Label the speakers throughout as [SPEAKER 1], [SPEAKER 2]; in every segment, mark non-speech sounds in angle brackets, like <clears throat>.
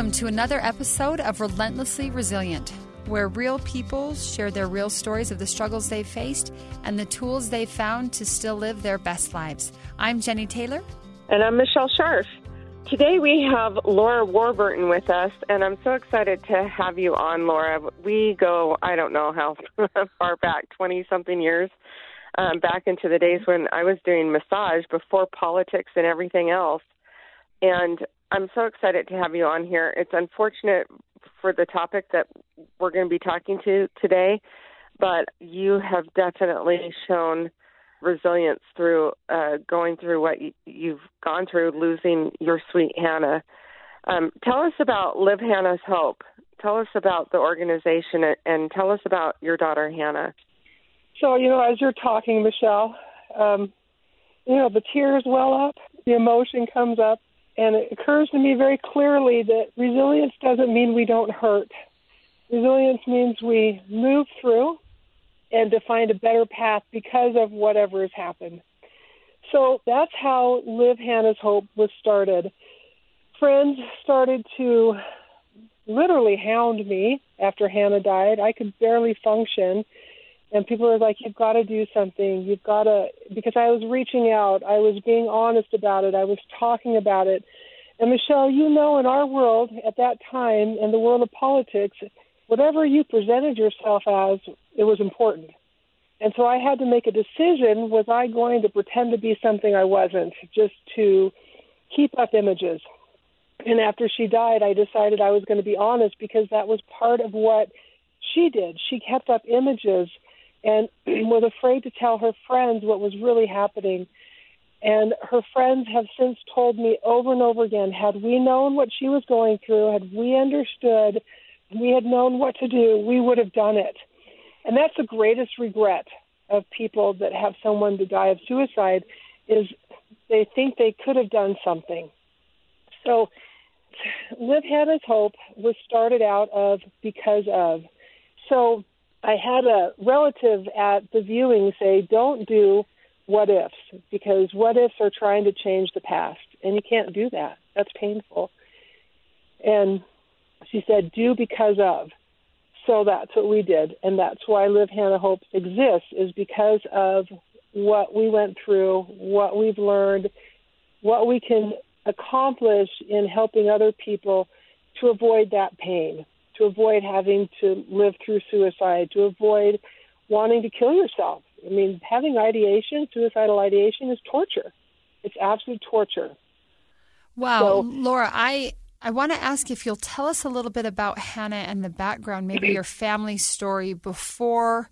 [SPEAKER 1] Welcome to another episode of Relentlessly Resilient, where real people share their real stories of the struggles they've faced and the tools they've found to still live their best lives. I'm Jenny Taylor.
[SPEAKER 2] And I'm Michelle Scharf. Today we have Laura Warburton with us, and I'm so excited to have you on, Laura. We go, I don't know how <laughs> far back, 20 something years, um, back into the days when I was doing massage before politics and everything else. And I'm so excited to have you on here. It's unfortunate for the topic that we're going to be talking to today, but you have definitely shown resilience through uh, going through what you, have gone through, losing your sweet Hannah. Um, tell us about Live Hannah's Hope. Tell us about the organization and tell us about your daughter Hannah.
[SPEAKER 3] So, you know, as you're talking, Michelle, um, you know, the tears well up, the emotion comes up, and it occurs to me very clearly that resilience doesn't mean we don't hurt. Resilience means we move through and to find a better path because of whatever has happened. So that's how Live Hannah's Hope was started. Friends started to literally hound me after Hannah died. I could barely function. And people were like, You've got to do something. You've got to, because I was reaching out. I was being honest about it. I was talking about it. And Michelle, you know, in our world at that time, in the world of politics, whatever you presented yourself as, it was important. And so I had to make a decision was I going to pretend to be something I wasn't, just to keep up images? And after she died, I decided I was going to be honest because that was part of what she did. She kept up images and <clears throat> was afraid to tell her friends what was really happening. And her friends have since told me over and over again had we known what she was going through, had we understood, we had known what to do, we would have done it. And that's the greatest regret of people that have someone to die of suicide is they think they could have done something. So Live Hannah's Hope was started out of because of. So I had a relative at the viewing say, don't do what ifs because what ifs are trying to change the past and you can't do that. That's painful. And she said, do because of. So that's what we did, and that's why Live Hannah Hope exists, is because of what we went through, what we've learned, what we can accomplish in helping other people to avoid that pain, to avoid having to live through suicide, to avoid wanting to kill yourself. I mean, having ideation, suicidal ideation, is torture. It's absolute torture.
[SPEAKER 1] Wow, so, Laura, I I want to ask if you'll tell us a little bit about Hannah and the background, maybe your family story before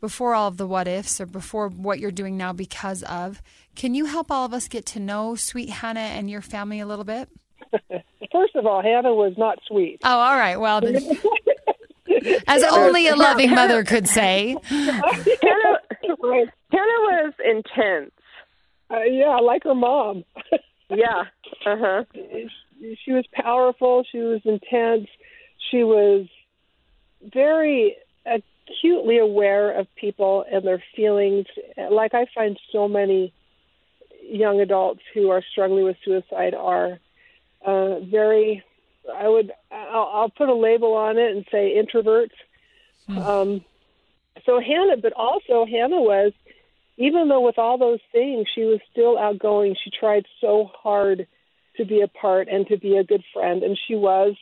[SPEAKER 1] before all of the what ifs or before what you're doing now because of. Can you help all of us get to know sweet Hannah and your family a little bit? <laughs>
[SPEAKER 3] First of all, Hannah was not sweet.
[SPEAKER 1] Oh, all right. Well, <laughs> as only a loving mother could say.
[SPEAKER 2] Hannah, Hannah was intense.
[SPEAKER 3] Uh, yeah, like her mom. <laughs>
[SPEAKER 2] yeah. Uh huh
[SPEAKER 3] she was powerful. She was intense. She was very acutely aware of people and their feelings. Like I find so many young adults who are struggling with suicide are uh, very. I would. I'll, I'll put a label on it and say introverts. Hmm. Um, so Hannah, but also Hannah was, even though with all those things, she was still outgoing. She tried so hard to be a part and to be a good friend. And she was.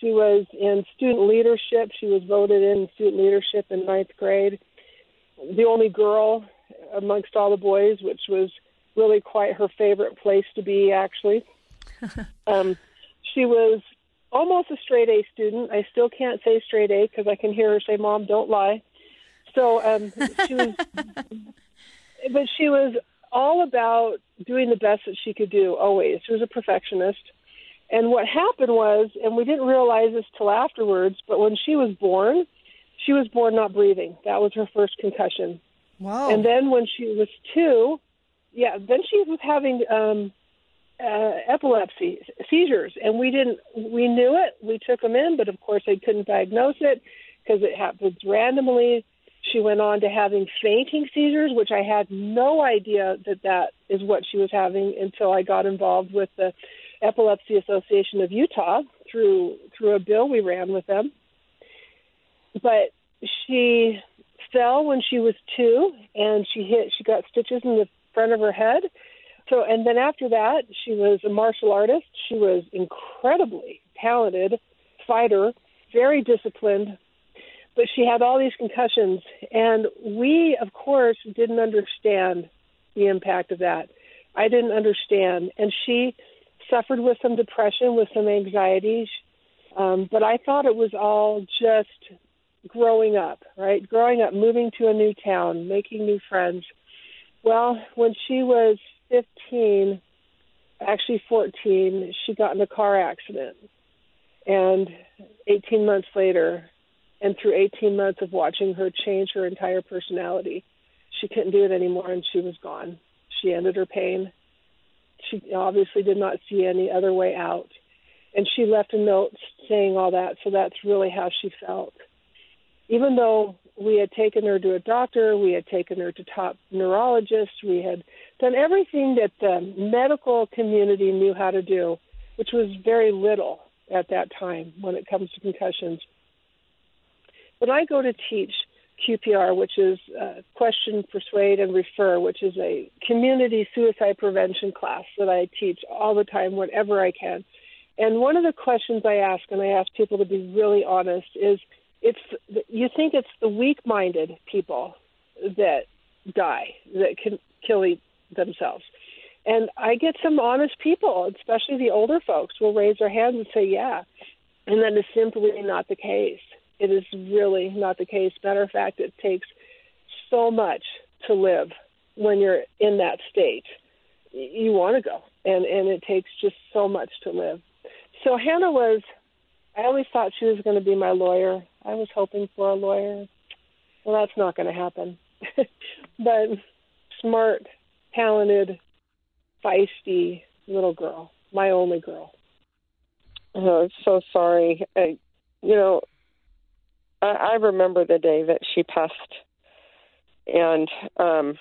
[SPEAKER 3] She was in student leadership. She was voted in student leadership in ninth grade. The only girl amongst all the boys, which was really quite her favorite place to be, actually. <laughs> um, she was almost a straight A student. I still can't say straight A because I can hear her say, "Mom, don't lie." So um, she was, <laughs> but she was all about doing the best that she could do, always. She was a perfectionist. And what happened was, and we didn't realize this till afterwards, but when she was born, she was born not breathing. That was her first concussion.
[SPEAKER 1] Wow.
[SPEAKER 3] And then when she was two, yeah, then she was having um, uh, epilepsy seizures, and we didn't. We knew it. We took them in, but of course they couldn't diagnose it because it happens randomly. She went on to having fainting seizures, which I had no idea that that is what she was having until I got involved with the Epilepsy Association of Utah through through a bill we ran with them. But she fell when she was two, and she hit. She got stitches in the front of her head. So, and then after that, she was a martial artist. She was incredibly talented fighter, very disciplined, but she had all these concussions, and we, of course, didn't understand the impact of that. I didn't understand, and she suffered with some depression, with some anxieties, um, but I thought it was all just growing up, right? Growing up, moving to a new town, making new friends. Well, when she was 15, actually 14, she got in a car accident. And 18 months later, and through 18 months of watching her change her entire personality, she couldn't do it anymore and she was gone. She ended her pain. She obviously did not see any other way out. And she left a note saying all that, so that's really how she felt. Even though we had taken her to a doctor, we had taken her to top neurologists, we had done everything that the medical community knew how to do, which was very little at that time when it comes to concussions. When I go to teach QPR, which is uh, Question, Persuade, and Refer, which is a community suicide prevention class that I teach all the time whenever I can. And one of the questions I ask, and I ask people to be really honest, is it's you think it's the weak-minded people that die that can kill themselves. And I get some honest people, especially the older folks, will raise their hands and say, "Yeah," and that is simply not the case. It is really not the case. Matter of fact, it takes so much to live when you're in that state. You want to go, and and it takes just so much to live. So Hannah was. I always thought she was going to be my lawyer. I was hoping for a lawyer. Well, that's not going to happen. <laughs> but smart, talented, feisty little girl, my only girl.
[SPEAKER 2] Oh, I'm so sorry. I, you know, I, I remember the day that she passed, and um,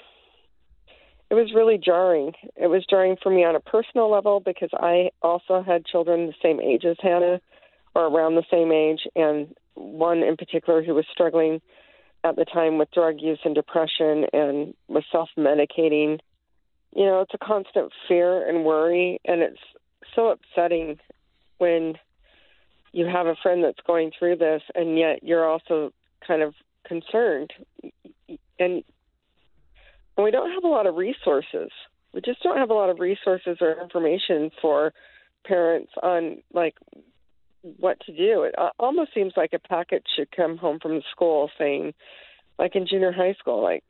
[SPEAKER 2] it was really jarring. It was jarring for me on a personal level because I also had children the same age as Hannah, or around the same age, and one in particular who was struggling at the time with drug use and depression and was self medicating. You know, it's a constant fear and worry, and it's so upsetting when you have a friend that's going through this and yet you're also kind of concerned and and we don't have a lot of resources we just don't have a lot of resources or information for parents on like what to do it almost seems like a packet should come home from the school saying like in junior high school like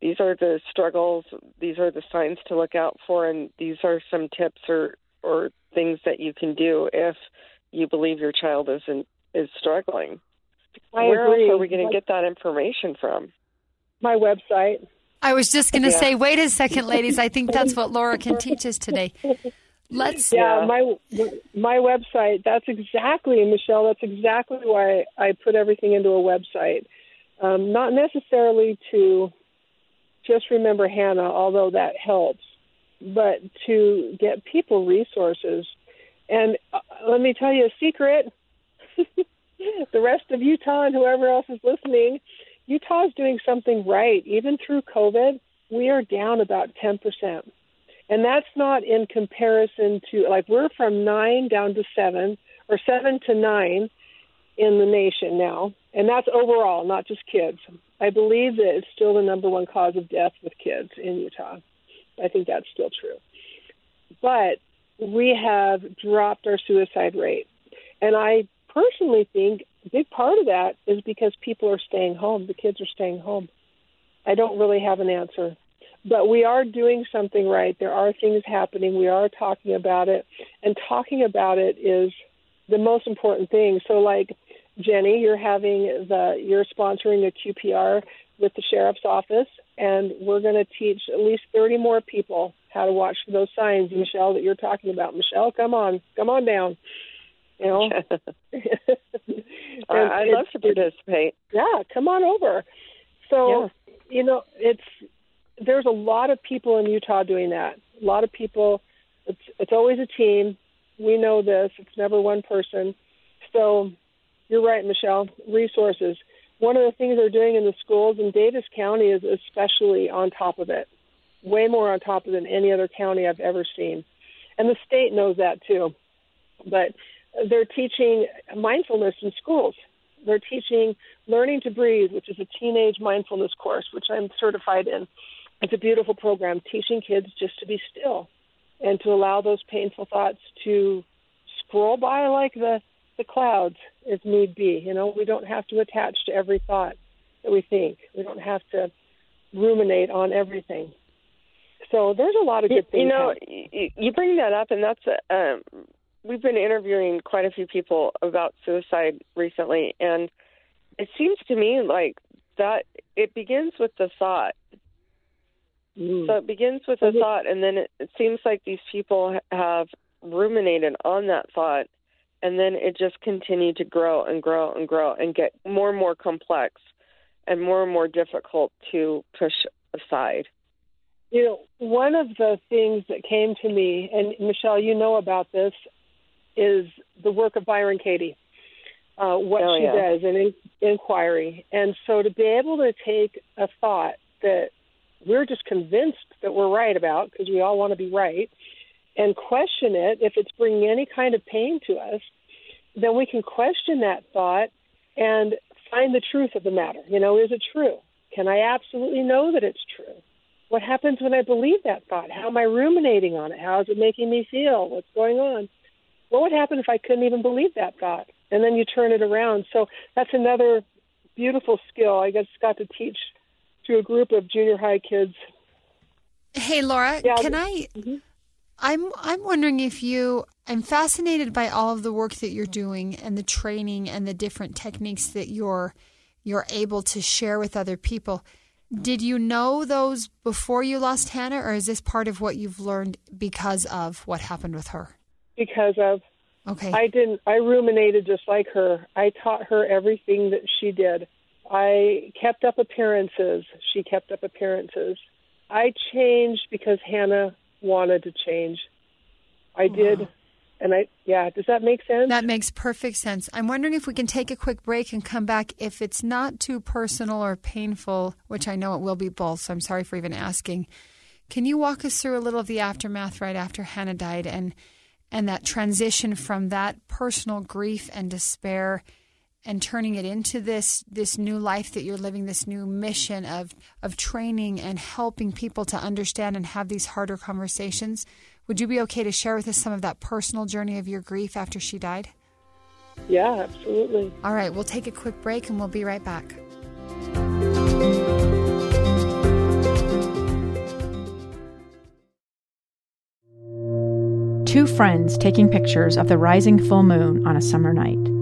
[SPEAKER 2] these are the struggles these are the signs to look out for and these are some tips or or things that you can do if you believe your child is in, is struggling.
[SPEAKER 3] I
[SPEAKER 2] Where
[SPEAKER 3] agree.
[SPEAKER 2] else are we going to get that information from?
[SPEAKER 3] My website.
[SPEAKER 1] I was just going to
[SPEAKER 2] Yeah.
[SPEAKER 1] say, wait a second, ladies. I think that's <laughs> what Laura can teach us today. Let's.
[SPEAKER 3] Yeah,
[SPEAKER 2] Yeah.
[SPEAKER 3] my my website. That's exactly Michelle. That's exactly why I put everything into a website. Um, not necessarily to just remember Hannah, although that helps, but to get people resources. And uh, let me tell you a secret. <laughs> the rest of Utah and whoever else is listening, Utah is doing something right. Even through COVID, we are down about 10%. And that's not in comparison to, like, we're from nine down to seven, or seven to nine in the nation now. And that's overall, not just kids. I believe that it's still the number one cause of death with kids in Utah. I think that's still true. But we have dropped our suicide rate. And I personally think a big part of that is because people are staying home. The kids are staying home. I don't really have an answer. But we are doing something right. There are things happening. We are talking about it. And talking about it is the most important thing. So, like, Jenny, you're having the, you're sponsoring a QPR with the sheriff's office, and we're going to teach at least 30 more people how to watch for those signs, Michelle, that you're talking about. Michelle, come on, come on down. You know, <laughs> <laughs>
[SPEAKER 2] I'd love to participate.
[SPEAKER 3] Yeah, come on over. So, yeah. you know, it's there's a lot of people in Utah doing that. A lot of people. It's it's always a team. We know this. It's never one person. So, you're right, Michelle. Resources. One of the things they're doing in the schools in Davis County is especially on top of it. Way more on top of it than any other county I've ever seen. And the state knows that too. But they're teaching mindfulness in schools. They're teaching learning to breathe, which is a teenage mindfulness course, which I'm certified in. It's a beautiful program teaching kids just to be still and to allow those painful thoughts to scroll by like the, the clouds if need be. You know, we don't have to attach to every thought that we think. We don't have to ruminate on everything. So there's a lot of good things.
[SPEAKER 2] You know, you bring that up, and that's a, um, we've been interviewing quite a few people about suicide recently, and it seems to me like that it begins with the thought. Mm. So it begins with a thought, and then it, it seems like these people have ruminated on that thought, and then it just continued to grow and grow and grow and get more and more complex and more and more difficult to push aside.
[SPEAKER 3] You know, one of the things that came to me, and Michelle, you know about this, is the work of Byron Katie, uh, what oh, she yeah. does in, in inquiry. And so to be able to take a thought that we're just convinced that we're right about, because we all want to be right, and question it, if it's bringing any kind of pain to us, then we can question that thought and find the truth of the matter. You know, is it true? Can I absolutely know that it's true? What happens when I believe that thought? How am I ruminating on it? How is it making me feel? What's going on? What would happen if I couldn't even believe that thought? And then you turn it around. So that's another beautiful skill I guess got to teach to a group of junior high kids.
[SPEAKER 1] Hey Laura, yeah, can I mm-hmm. I'm I'm wondering if you I'm fascinated by all of the work that you're doing and the training and the different techniques that you're you're able to share with other people. Did you know those before you lost Hannah or is this part of what you've learned because of what happened with her?
[SPEAKER 3] because of.
[SPEAKER 1] Okay.
[SPEAKER 3] I didn't. I ruminated just like her. I taught her everything that she did. I kept up appearances. She kept up appearances. I changed because Hannah wanted to change. I wow. did. And I, yeah, does that make sense?
[SPEAKER 1] That makes perfect sense. I'm wondering if we can take a quick break and come back. If it's not too personal or painful, which I know it will be both, so I'm sorry for even asking. Can you walk us through a little of the aftermath right after Hannah died and and that transition from that personal grief and despair and turning it into this this new life that you're living this new mission of of training and helping people to understand and have these harder conversations. Would you be okay to share with us some of that personal journey of your grief after she died?
[SPEAKER 3] Yeah absolutely.
[SPEAKER 1] All right we'll take a quick break and we'll be right back.
[SPEAKER 4] Two friends taking pictures of the rising full moon on a summer night.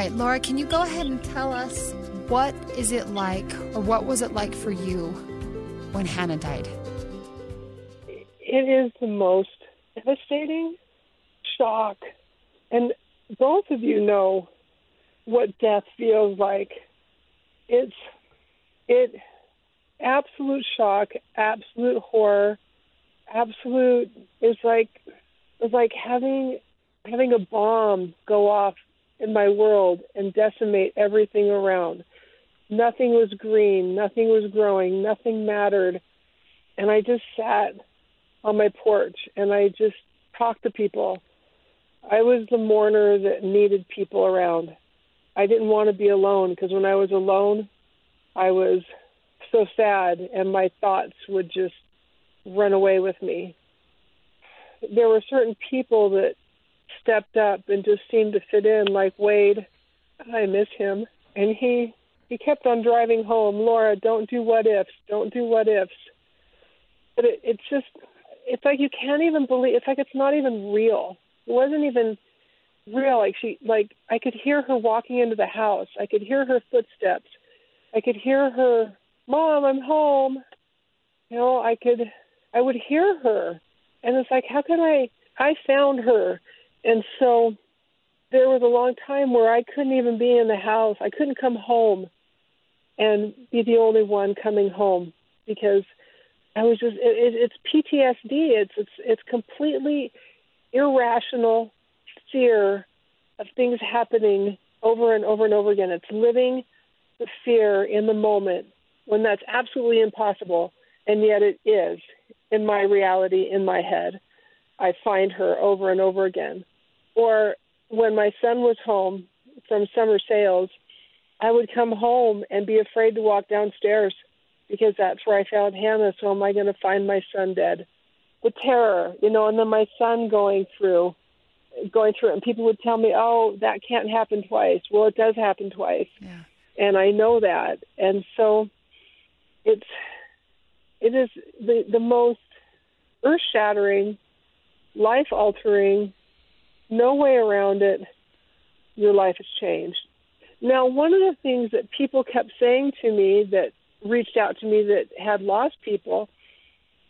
[SPEAKER 1] Right, Laura, can you go ahead and tell us what is it like, or what was it like for you when Hannah died?
[SPEAKER 3] It is the most devastating shock. And both of you know what death feels like. It's it absolute shock, absolute horror, absolute is like it's like having having a bomb go off in my world and decimate everything around. Nothing was green, nothing was growing, nothing mattered. And I just sat on my porch and I just talked to people. I was the mourner that needed people around. I didn't want to be alone because when I was alone, I was so sad and my thoughts would just run away with me. There were certain people that stepped up and just seemed to fit in, like Wade. I miss him. And he he kept on driving home. Laura, don't do what ifs. Don't do what ifs. But it, it's just, it's like you can't even believe. It's like it's not even real. It wasn't even real. Like she, like I could hear her walking into the house. I could hear her footsteps. I could hear her, "Mom, I'm home." You know, I could, I would hear her, and it's like, how could I? I found her, and so there was a long time where I couldn't even be in the house. I couldn't come home and be the only one coming home because I was just it, it, it's PTSD. It's it's it's completely irrational fear of things happening over and over and over again. It's living the fear in the moment when that's absolutely impossible, and yet it is in my reality in my head. I find her over and over again. Or when my son was home from summer sales, I would come home and be afraid to walk downstairs because that's where I found Hannah. So am I going to find my son dead? The terror, you know, and then my son going through, going through it, and people would tell me, "Oh, that can't happen twice." Well, it does happen twice,
[SPEAKER 1] yeah.
[SPEAKER 3] and I know that, and so it's it is the the most earth shattering, life altering, no way around it. Your life has changed. Now, one of the things that people kept saying to me that reached out to me that had lost people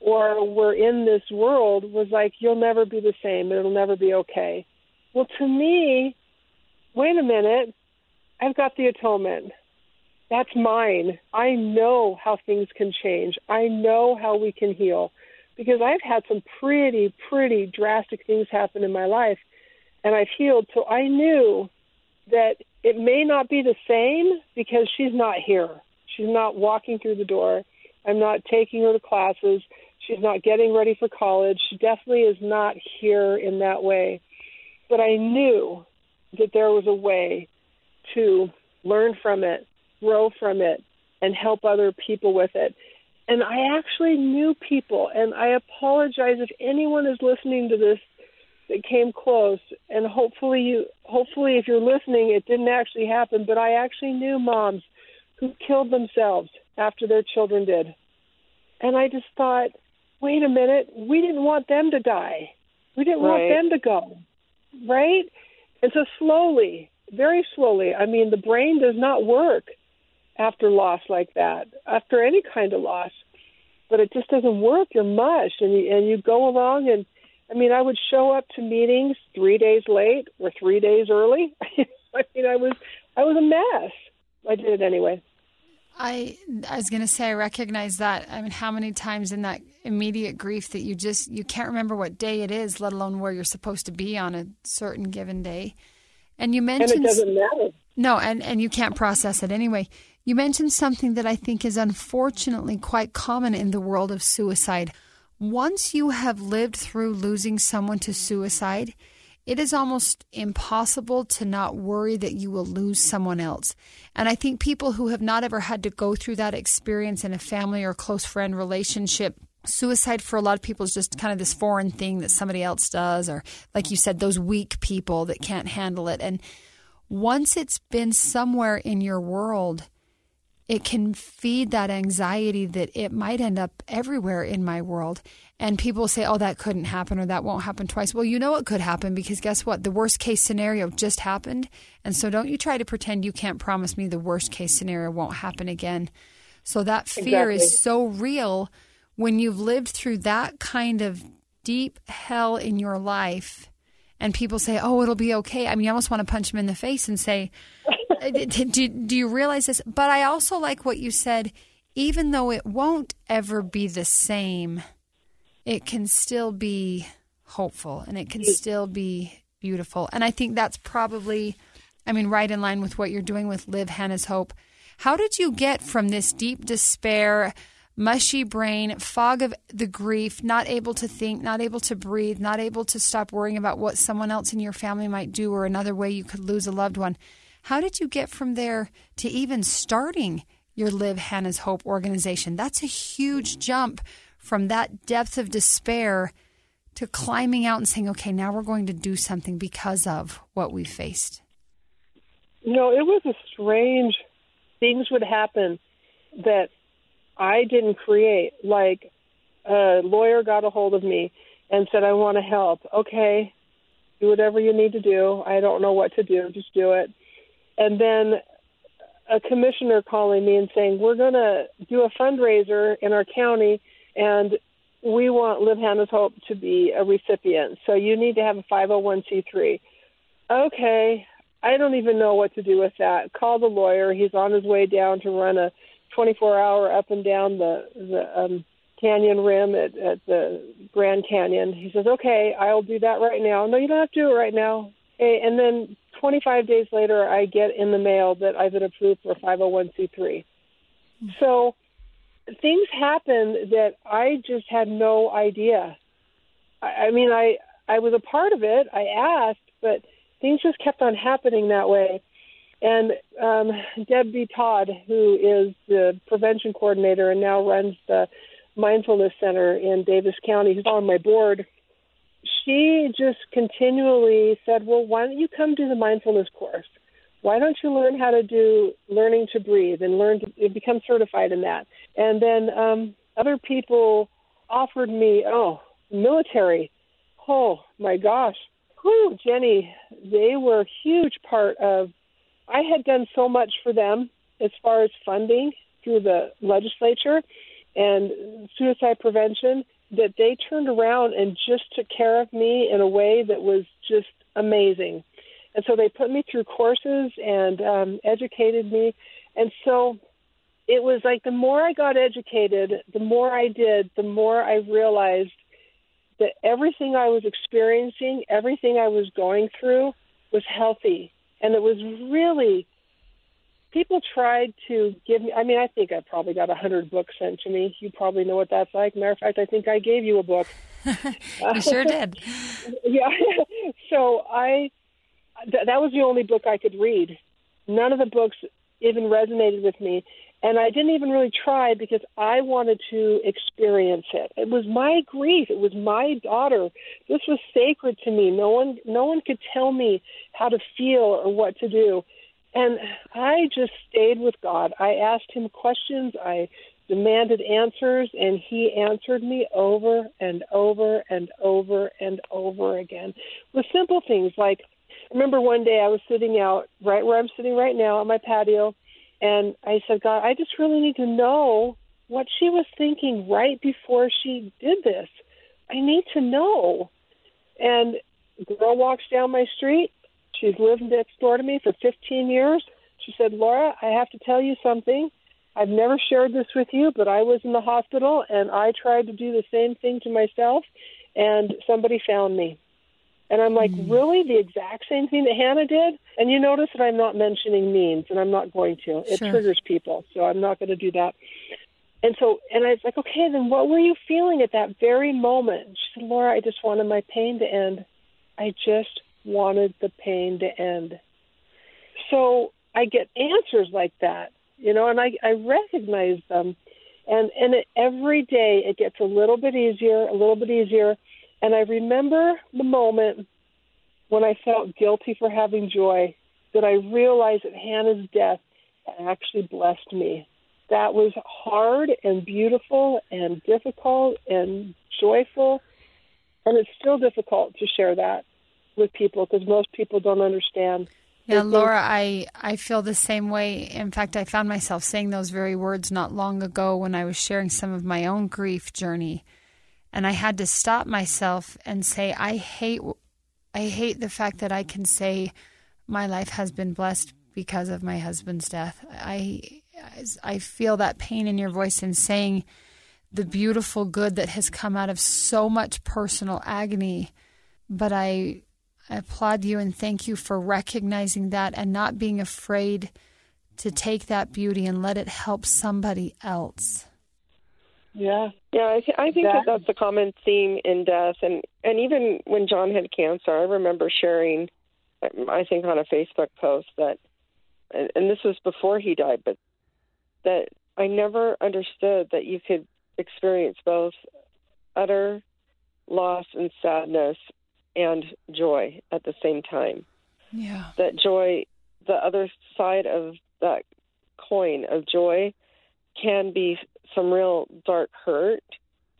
[SPEAKER 3] or were in this world was like, you'll never be the same. It'll never be okay. Well, to me, wait a minute. I've got the atonement. That's mine. I know how things can change. I know how we can heal because I've had some pretty, pretty drastic things happen in my life and I've healed. So I knew that it may not be the same because she's not here. She's not walking through the door. I'm not taking her to classes. She's not getting ready for college. She definitely is not here in that way. But I knew that there was a way to learn from it, grow from it, and help other people with it. And I actually knew people, and I apologize if anyone is listening to this that came close and hopefully you hopefully if you're listening it didn't actually happen but i actually knew moms who killed themselves after their children did. And i just thought wait a minute we didn't want them to die. We didn't
[SPEAKER 2] right.
[SPEAKER 3] want them to go right? And so slowly very slowly i mean the brain does not work after loss like that after any kind of loss but it just doesn't work you're mush and you, and you go along and I mean, I would show up to meetings three days late or three days early. <laughs> I mean, I was I was a mess. I did it anyway.
[SPEAKER 1] I I was going to say I recognize that. I mean, how many times in that immediate grief that you just you can't remember what day it is, let alone where you're supposed to be on a certain given day. And you mentioned
[SPEAKER 3] and it doesn't matter.
[SPEAKER 1] No, and and you can't process it anyway. You mentioned something that I think is unfortunately quite common in the world of suicide once you have lived through losing someone to suicide, it is almost impossible to not worry that you will lose someone else. And I think people who have not ever had to go through that experience in a family or close friend relationship, suicide for a lot of people is just kind of this foreign thing that somebody else does, or like you said, those weak people that can't handle it. And once it's been somewhere in your world, it can feed that anxiety that it might end up everywhere in my world. And people say, oh, that couldn't happen or that won't happen twice. Well, you know it could happen because guess what? The worst case scenario just happened. And so don't you try to pretend you can't promise me the worst case scenario won't happen again. So that fear
[SPEAKER 3] Exactly.
[SPEAKER 1] is so real when you've lived through that kind of deep hell in your life and people say, oh, it'll be okay. I mean, you almost want to punch them in the face and say, do, do you realize this? But I also like what you said, even though it won't ever be the same, it can still be hopeful and it can still be beautiful. And I think that's probably, I mean, right in line with what you're doing with Live Hannah's Hope. How did you get from this deep despair, mushy brain, fog of the grief, not able to think, not able to breathe, not able to stop worrying about what someone else in your family might do or another way you could lose a loved one? How did you get from there to even starting your Live Hannah's Hope organization? That's a huge jump from that depth of despair to climbing out and saying, okay, now we're going to do something because of what we faced.
[SPEAKER 3] No, it was a strange things would happen that I didn't create. Like a lawyer got a hold of me and said, I want to help. Okay, do whatever you need to do. I don't know what to do. Just do it. And then a commissioner calling me and saying, We're going to do a fundraiser in our county and we want Live Hannah's Hope to be a recipient. So you need to have a 501c3. Okay, I don't even know what to do with that. Call the lawyer. He's on his way down to run a 24-hour up and down the the um, canyon rim at, at the Grand Canyon. He says, "Okay, I'll do that right now." No, you don't have to do it right now. And then 25 days later, I get in the mail that I've been approved for 501c3. So things happen that I just had no idea. I, I mean, I I was a part of it. I asked, but things just kept on happening that way. And um, Deb B. Todd, who is the prevention coordinator and now runs the mindfulness center in Davis County, who's on my board, she just continually said, "Well, why don't you come do the mindfulness course? Why don't you learn how to do learning to breathe and learn to become certified in that?" And then um, other people offered me, "Oh, military. Oh my gosh, whew, Jenny, they were a huge part of. I had done so much for them as far as funding through the legislature and suicide prevention that they turned around and just took care of me in a way that was just amazing. And so they put me through courses and um, educated me. And so it was like the more I got educated, the more I did, the more I realized that everything I was experiencing, everything I was going through was healthy. And it was really, people tried to give me, I mean, I think I probably got a 100 books sent to me. You probably know what that's like. Matter of fact, I think I gave you a book. <laughs>
[SPEAKER 1] you sure did. <laughs>
[SPEAKER 3] yeah. So I, th- that was the only book I could read. None of the books even resonated with me. And I didn't even really try because I wanted to experience it. It was my grief. It was my daughter. This was sacred to me. No one, no one could tell me how to feel or what to do. And I just stayed with God. I asked him questions. I demanded answers, and he answered me over and over and over and over again with simple things like I remember one day I was sitting out right where I'm sitting right now on my patio, and I said, God, I just really need to know what she was thinking right before she did this. I need to know. And girl walks down my street. She's lived next door to me for 15 years. She said, Laura, I have to tell you something. I've never shared this with you, but I was in the hospital and I tried to do the same thing to myself, and somebody found me. And I'm like,
[SPEAKER 1] Hmm.
[SPEAKER 3] really? The exact same thing that Hannah did? And you notice that I'm not mentioning means, and I'm not going to. It
[SPEAKER 1] Sure.
[SPEAKER 3] triggers people, so I'm not going to do that. And so, and I was like, okay, then what were you feeling at that very moment? She said, Laura, I just wanted my pain to end. I just wanted the pain to end. So I get answers like that, you know, and I, I recognize them. And, and it, every day it gets a little bit easier, a little bit easier. And I remember the moment when I felt guilty for having joy, that I realized that Hannah's death actually blessed me. that was hard and beautiful and difficult and joyful. And it's still difficult to share that with people because most people don't understand.
[SPEAKER 1] Yeah, Laura, I, I feel the same way. In fact, I found myself saying those very words not long ago when I was sharing some of my own grief journey. And I had to stop myself and say, I hate I hate the fact that I can say my life has been blessed because of my husband's death. I I feel that pain in your voice in saying the beautiful good that has come out of so much personal agony. But I, I applaud you and thank you for recognizing that and not being afraid to take that beauty and let it help somebody else.
[SPEAKER 3] Yeah,
[SPEAKER 2] yeah. I, th- I think that, that that's a common theme in death, and and even when John had cancer, I remember sharing, I think on a Facebook post that, and, and this was before he died, but that I never understood that you could experience both utter loss and sadness and joy at the same time.
[SPEAKER 1] Yeah.
[SPEAKER 2] That joy, the other side of that coin of joy, can be some real dark hurt,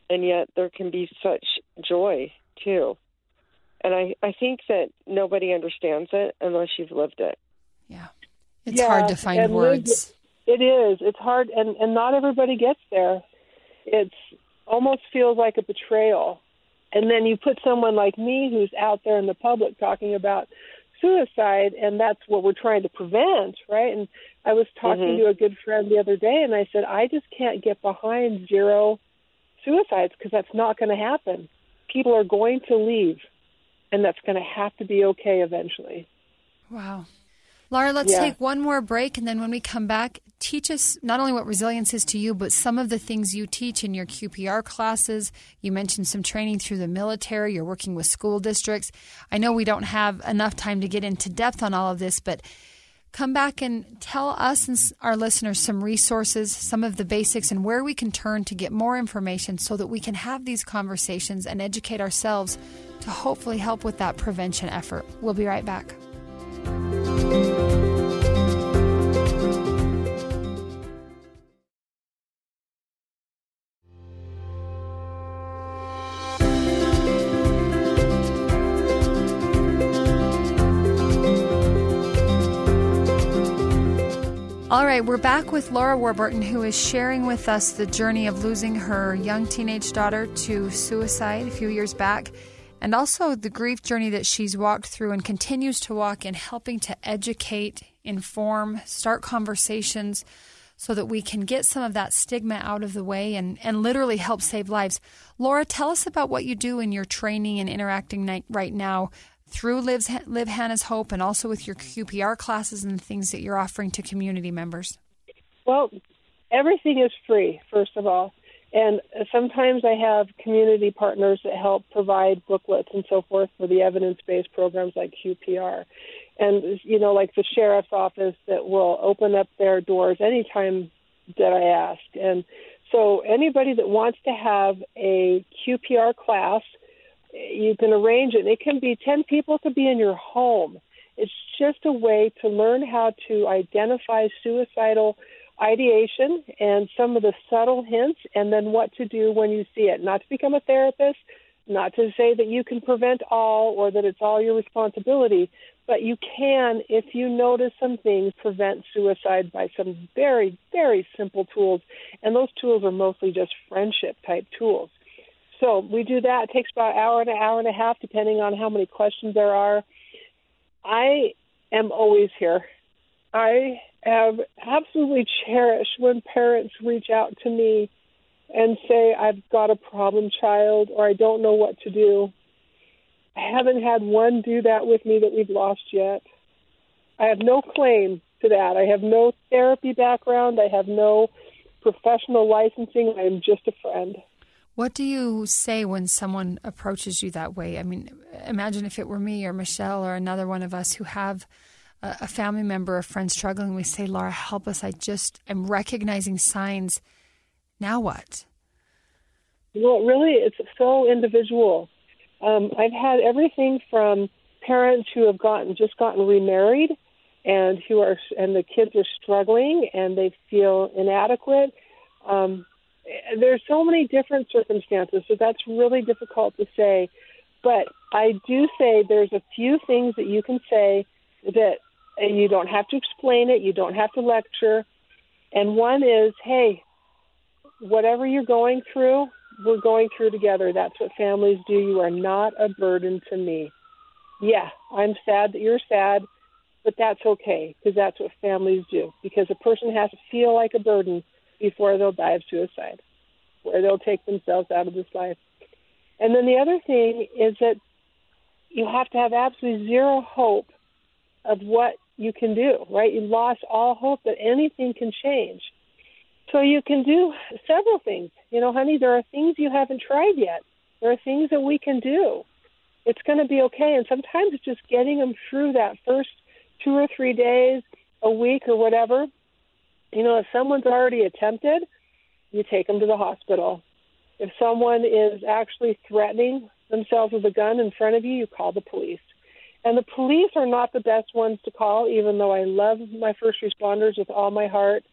[SPEAKER 2] and yet there can be such joy too. And I, I think that nobody understands it unless you've lived it.
[SPEAKER 1] Yeah. It's yeah, hard to find words.
[SPEAKER 3] It is. It's hard, and and not everybody gets there. It's almost feels like a betrayal. And then you put someone like me who's out there in the public talking about suicide, and that's what we're trying to prevent, right? And I was talking mm-hmm. to a good friend the other day, and I said, I just can't get behind zero suicides because that's not going to happen. People are going to leave, and that's going to have to be okay eventually.
[SPEAKER 1] Wow. Laura, let's yeah. take one more break, and then when we come back, teach us not only what resilience is to you, but some of the things you teach in your QPR classes. You mentioned some training through the military, you're working with school districts. I know we don't have enough time to get into depth on all of this, but come back and tell us and our listeners some resources, some of the basics, and where we can turn to get more information so that we can have these conversations and educate ourselves to hopefully help with that prevention effort. We'll be right back. All right, we're back with Laura Warburton, who is sharing with us the journey of losing her young teenage daughter to suicide a few years back and also the grief journey that she's walked through and continues to walk in helping to educate, inform, start conversations so that we can get some of that stigma out of the way and, and literally help save lives. Laura, tell us about what you do in your training and interacting right now through Live, Live Hannah's Hope and also with your QPR classes and the things that you're offering to community members.
[SPEAKER 3] Well, everything is free, first of all. And sometimes I have community partners that help provide booklets and so forth for the evidence based programs like QPR. And, you know, like the sheriff's office that will open up their doors anytime that I ask. And so anybody that wants to have a QPR class, you can arrange it. It can be 10 people, to be in your home. It's just a way to learn how to identify suicidal ideation and some of the subtle hints, and then what to do when you see it. Not to become a therapist, not to say that you can prevent all or that it's all your responsibility, but you can, if you notice some things, prevent suicide by some very, very simple tools. And those tools are mostly just friendship type tools. So we do that. It takes about an hour and an hour and a half, depending on how many questions there are. I am always here. I have absolutely cherished when parents reach out to me and say, I've got a problem child or I don't know what to do. I haven't had one do that with me that we've lost yet. I have no claim to that. I have no therapy background. I have no professional licensing. I am just a friend.
[SPEAKER 1] What do you say when someone approaches you that way? I mean, imagine if it were me or Michelle or another one of us who have a family member, a friend struggling, we say, Laura, help us. I just am recognizing signs. Now what?
[SPEAKER 3] Well, really, it's so individual. Um, I've had everything from parents who have gotten just gotten remarried and who are and the kids are struggling and they feel inadequate. Um, there's so many different circumstances, so that's really difficult to say. But I do say there's a few things that you can say that and you don't have to explain it, you don't have to lecture. And one is, hey, whatever you're going through, we're going through together. That's what families do. You are not a burden to me. Yeah, I'm sad that you're sad, but that's okay because that's what families do. Because a person has to feel like a burden before they'll die of suicide, where they'll take themselves out of this life. And then the other thing is that you have to have absolutely zero hope of what you can do, right? You lost all hope that anything can change. So you can do several things. You know, honey, there are things you haven't tried yet. There are things that we can do. It's going to be okay. And sometimes it's just getting them through that first two or three days, a week, or whatever. You know, if someone's already attempted, you take them to the hospital. If someone is actually threatening themselves with a gun in front of you, you call the police. And the police are not the best ones to call, even though I love my first responders with all my heart.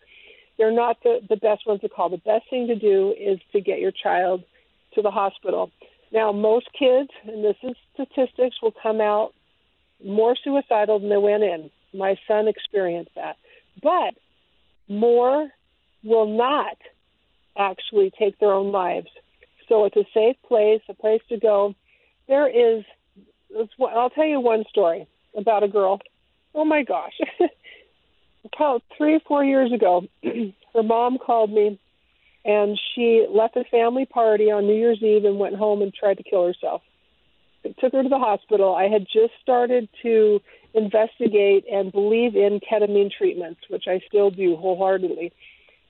[SPEAKER 3] They're not the, the best ones to call. The best thing to do is to get your child to the hospital. Now, most kids, and this is statistics, will come out more suicidal than they went in. My son experienced that. But more will not actually take their own lives. So it's a safe place, a place to go. There is I'll tell you one story about a girl. Oh my gosh. <laughs> About three, or four years ago, <clears throat> her mom called me and she left a family party on New Year's Eve and went home and tried to kill herself. Took her to the hospital. I had just started to investigate and believe in ketamine treatments, which I still do wholeheartedly.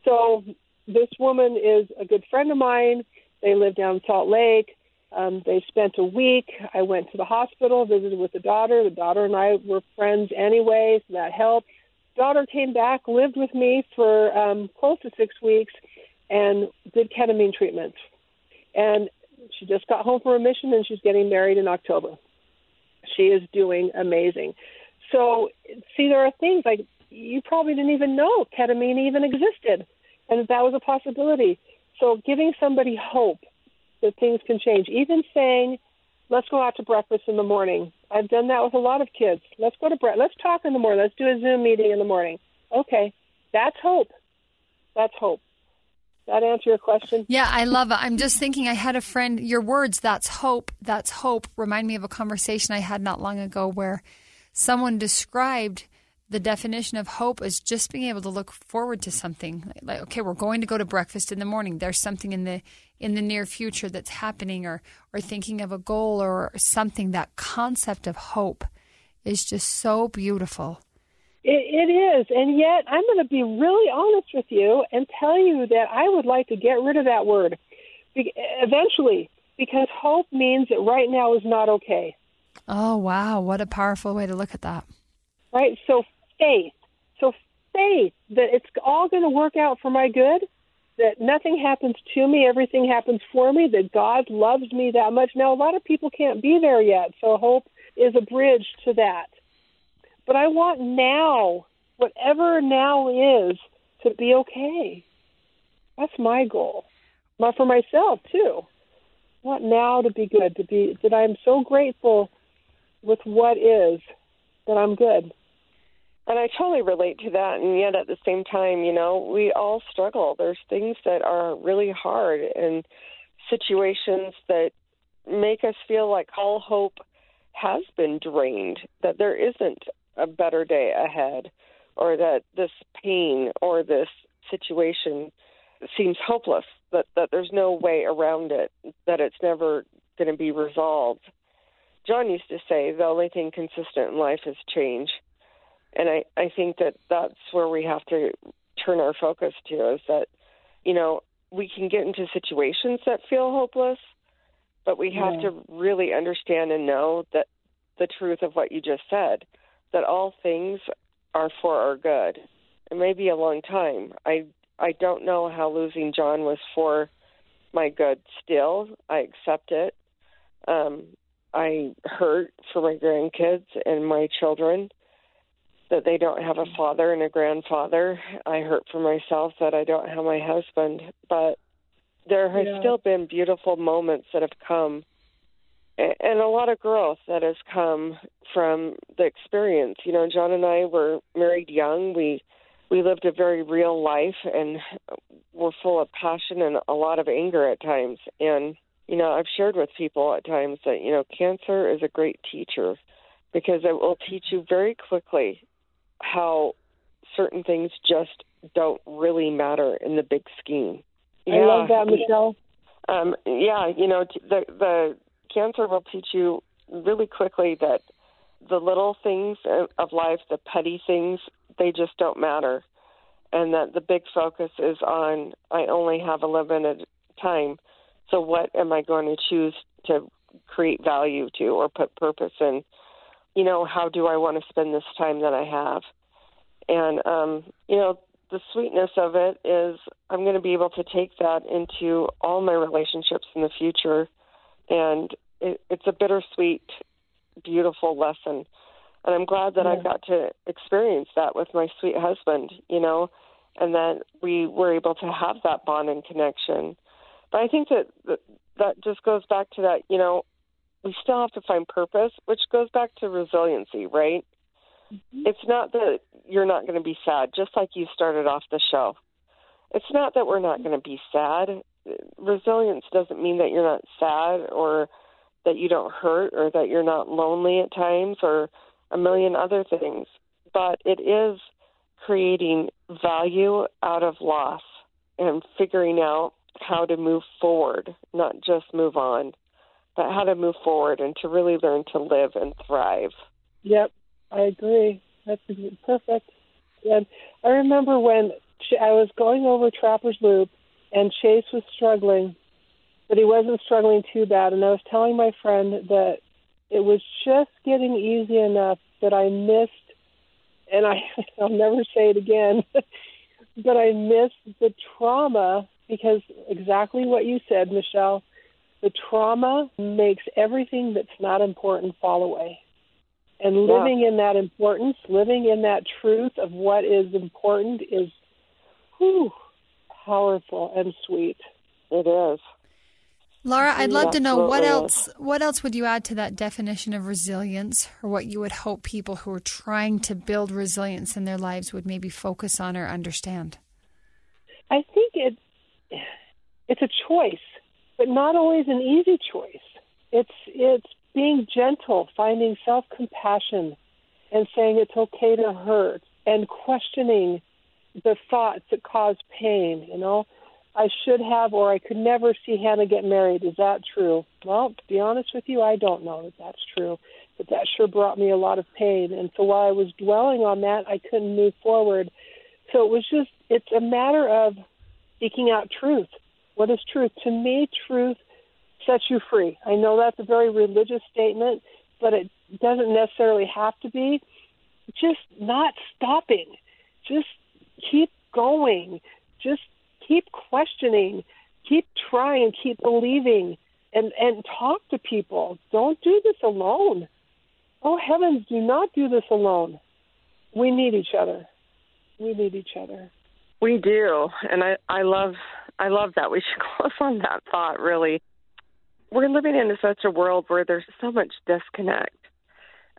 [SPEAKER 3] So this woman is a good friend of mine. They live down in Salt Lake. Um, they spent a week. I went to the hospital, visited with the daughter. The daughter and I were friends anyway, so that helped. Daughter came back, lived with me for um, close to six weeks, and did ketamine treatments. And she just got home from a mission and she's getting married in October. She is doing amazing. So, see, there are things like you probably didn't even know ketamine even existed, and that, was a possibility. So, giving somebody hope that things can change. Even saying, let's go out to breakfast in the morning. I've done that with a lot of kids. Let's go to breakfast. Let's talk in the morning. Let's do a Zoom meeting in the morning. Okay, that's hope. That's hope. That answer your question?
[SPEAKER 1] Yeah, I love it. I'm just thinking I had a friend, your words, that's hope, that's hope, remind me of a conversation I had not long ago where someone described the definition of hope as just being able to look forward to something like okay we're going to go to breakfast in the morning there's something in the in the near future that's happening or or thinking of a goal or something that concept of hope is just so beautiful
[SPEAKER 3] it, it is and yet i'm going to be really honest with you and tell you that i would like to get rid of that word eventually because hope means that right now is not okay
[SPEAKER 1] oh wow what a powerful way to look at that
[SPEAKER 3] right so faith. So faith that it's all going to work out for my good, that nothing happens to me, everything happens for me, that God loves me that much. Now, a lot of people can't be there yet, so hope is a bridge to that. But I want now, whatever now is, to be okay. That's my goal. But for myself, too. I want now to be good, to be that I'm so grateful with what is that I'm good.
[SPEAKER 2] And I totally relate to that. And yet at the same time, you know, we all struggle. There's things that are really hard and situations that make us feel like all hope has been drained, that there isn't a better day ahead, or that this pain or this situation seems hopeless, that, that there's no way around it, that it's never going to be resolved. John used to say the only thing consistent in life is change and I, I think that that's where we have to turn our focus to is that, you know, we can get into situations that feel hopeless, but we have yeah. to really understand and know that the truth of what you just said, that all things are for our good. It may be a long time. I I don't know how losing John was for my good still. I accept it. Um, I hurt for my grandkids and my children that they don't have a father and a grandfather. I hurt for myself that I don't have my husband, but there has
[SPEAKER 3] Yeah.
[SPEAKER 2] still been beautiful moments that have come and a lot of growth that has come from the experience. You know, John and I were married young. We we lived a very real life and were full of passion and a lot of anger at times. And you know, I've shared with people at times that you know, cancer is a great teacher because it will teach you very quickly how certain things just don't really matter in the big scheme.
[SPEAKER 3] I love that, Michelle.
[SPEAKER 2] Um, yeah, you know, the the cancer will teach you really quickly that the little things of- life, the petty things, they just don't matter, and that the big focus is on I only have a limited time. So what am I going to choose to create value to or put purpose in? You know, how do I want to spend this time that I have? And um, you know, the sweetness of it is I'm going to be able to take that into all my relationships in the future, and it, it's a bittersweet, beautiful lesson. And I'm glad that I got to experience that with my sweet husband, you know, and that we were able to have that bond and connection. But I think that that, that just goes back to that, you know, we still have to find purpose, which goes back to resiliency, right? Mm-hmm. It's not that you're not going to be sad, just like you started off the show. It's not that we're not mm-hmm. going to be sad. Resilience doesn't mean that you're not sad or that you don't hurt or that you're not lonely at times or a million other things. But it is creating value out of loss and figuring out how to move forward, not just move on, but how to move forward and to really learn to live and thrive.
[SPEAKER 3] Yep, I agree. That's perfect. And I remember when I was going over Trapper's Loop and Chase was struggling, but he wasn't struggling too bad. And I was telling my friend that it was just getting easy enough that I missed, and I, <laughs> I'll never say it again, <laughs> but I missed the trauma because exactly what you said, Michelle. The trauma makes everything that's not important fall away. And
[SPEAKER 2] Yeah.
[SPEAKER 3] living in that importance, living in that truth of what is important is whew, powerful and sweet.
[SPEAKER 2] It is.
[SPEAKER 1] Laura, I'd love to know what else what else would you add to that definition of resilience or what you would hope people who are trying to build resilience in their lives would maybe focus on or understand?
[SPEAKER 3] I think it it's a choice, but not always an easy choice. It's it's being gentle, finding self compassion, and saying it's okay to hurt, and questioning the thoughts that cause pain. You know, I should have, or I could never see Hannah get married. Is that true? Well, to be honest with you, I don't know that that's true. But that sure brought me a lot of pain, and so while I was dwelling on that, I couldn't move forward. So it was just, it's a matter of seeking out truth. What is truth? To me, truth sets you free. I know that's a very religious statement, but it doesn't necessarily have to be. Just not stopping. Just keep going. Just keep questioning. Keep trying. Keep believing. And, and talk to people. Don't do this alone. Oh, heavens, do not do this alone. We need each other. We need each other.
[SPEAKER 2] We do, and I I love I love that. We <laughs> should close on that thought. Really, we're living in such a world where there's so much disconnect,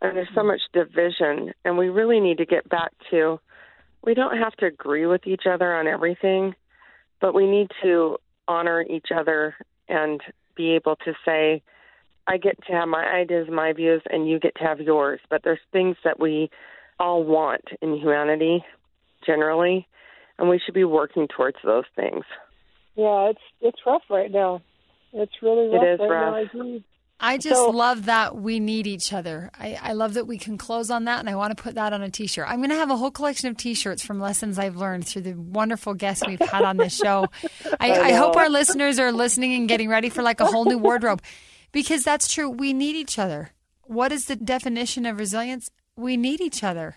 [SPEAKER 2] and there's so mm-hmm. much division, and we really need to get back to. We don't have to agree with each other on everything, but we need to honor each other and be able to say, I get to have my ideas, my views, and you get to have yours. But there's things that we all want in humanity generally, and we should be working towards those things.
[SPEAKER 3] Yeah, it's it's rough right now. It's really
[SPEAKER 2] It
[SPEAKER 3] rough
[SPEAKER 2] is
[SPEAKER 3] right
[SPEAKER 2] rough.
[SPEAKER 3] now. I agree.
[SPEAKER 1] I just
[SPEAKER 3] So-
[SPEAKER 1] love that we need each other. I, I love that we can close on that, and I want to put that on a t shirt. I'm going to have a whole collection of t shirts from lessons I've learned through the wonderful guests we've had on this show. <laughs> I, I hope our listeners are listening and getting ready for like a whole new wardrobe because that's true. We need each other. What is the definition of resilience? We need each other.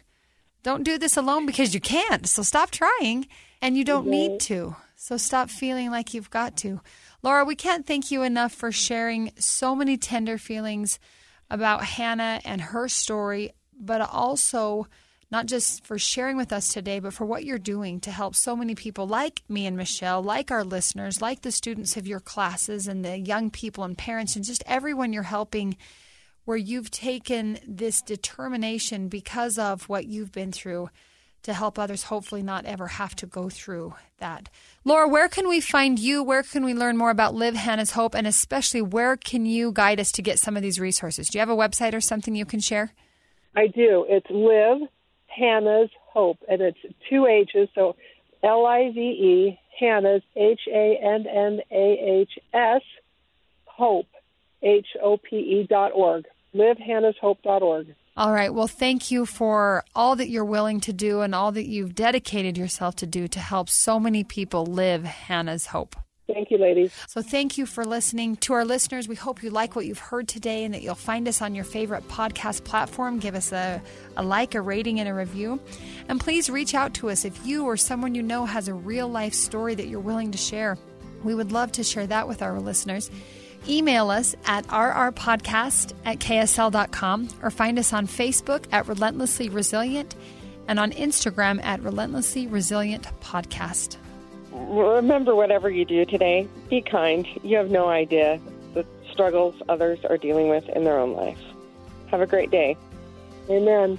[SPEAKER 1] Don't do this alone because you can't. So stop trying and you don't need to. So stop feeling like you've got to. Laura, we can't thank you enough for sharing so many tender feelings about Hannah and her story, but also not just for sharing with us today, but for what you're doing to help so many people like me and Michelle, like our listeners, like the students of your classes and the young people and parents, and just everyone you're helping, where you've taken this determination because of what you've been through to help others hopefully not ever have to go through that. Laura, where can we find you? Where can we learn more about Live Hannah's Hope? And especially, where can you guide us to get some of these resources? Do you have a website or something you can share?
[SPEAKER 3] I do. It's Live Hannah's Hope, and it's two H's, so L I V E, Hannah's, H A N N A H S, Hope, H O P E dot org. LiveHannah'sHope dot org.
[SPEAKER 1] All right. Well, thank you for all that you're willing to do and all that you've dedicated yourself to do to help so many people live Hannah's hope.
[SPEAKER 3] Thank you, ladies.
[SPEAKER 1] So, thank you for listening. To our listeners, we hope you like what you've heard today and that you'll find us on your favorite podcast platform. Give us a, a like, a rating, and a review. And please reach out to us if you or someone you know has a real life story that you're willing to share. We would love to share that with our listeners. Email us at rrpodcast at ksl.com or find us on Facebook at Relentlessly Resilient and on Instagram at Relentlessly Resilient Podcast
[SPEAKER 2] remember whatever you do today, be kind. You have no idea the struggles others are dealing with in their own life. Have a great day.
[SPEAKER 3] Amen.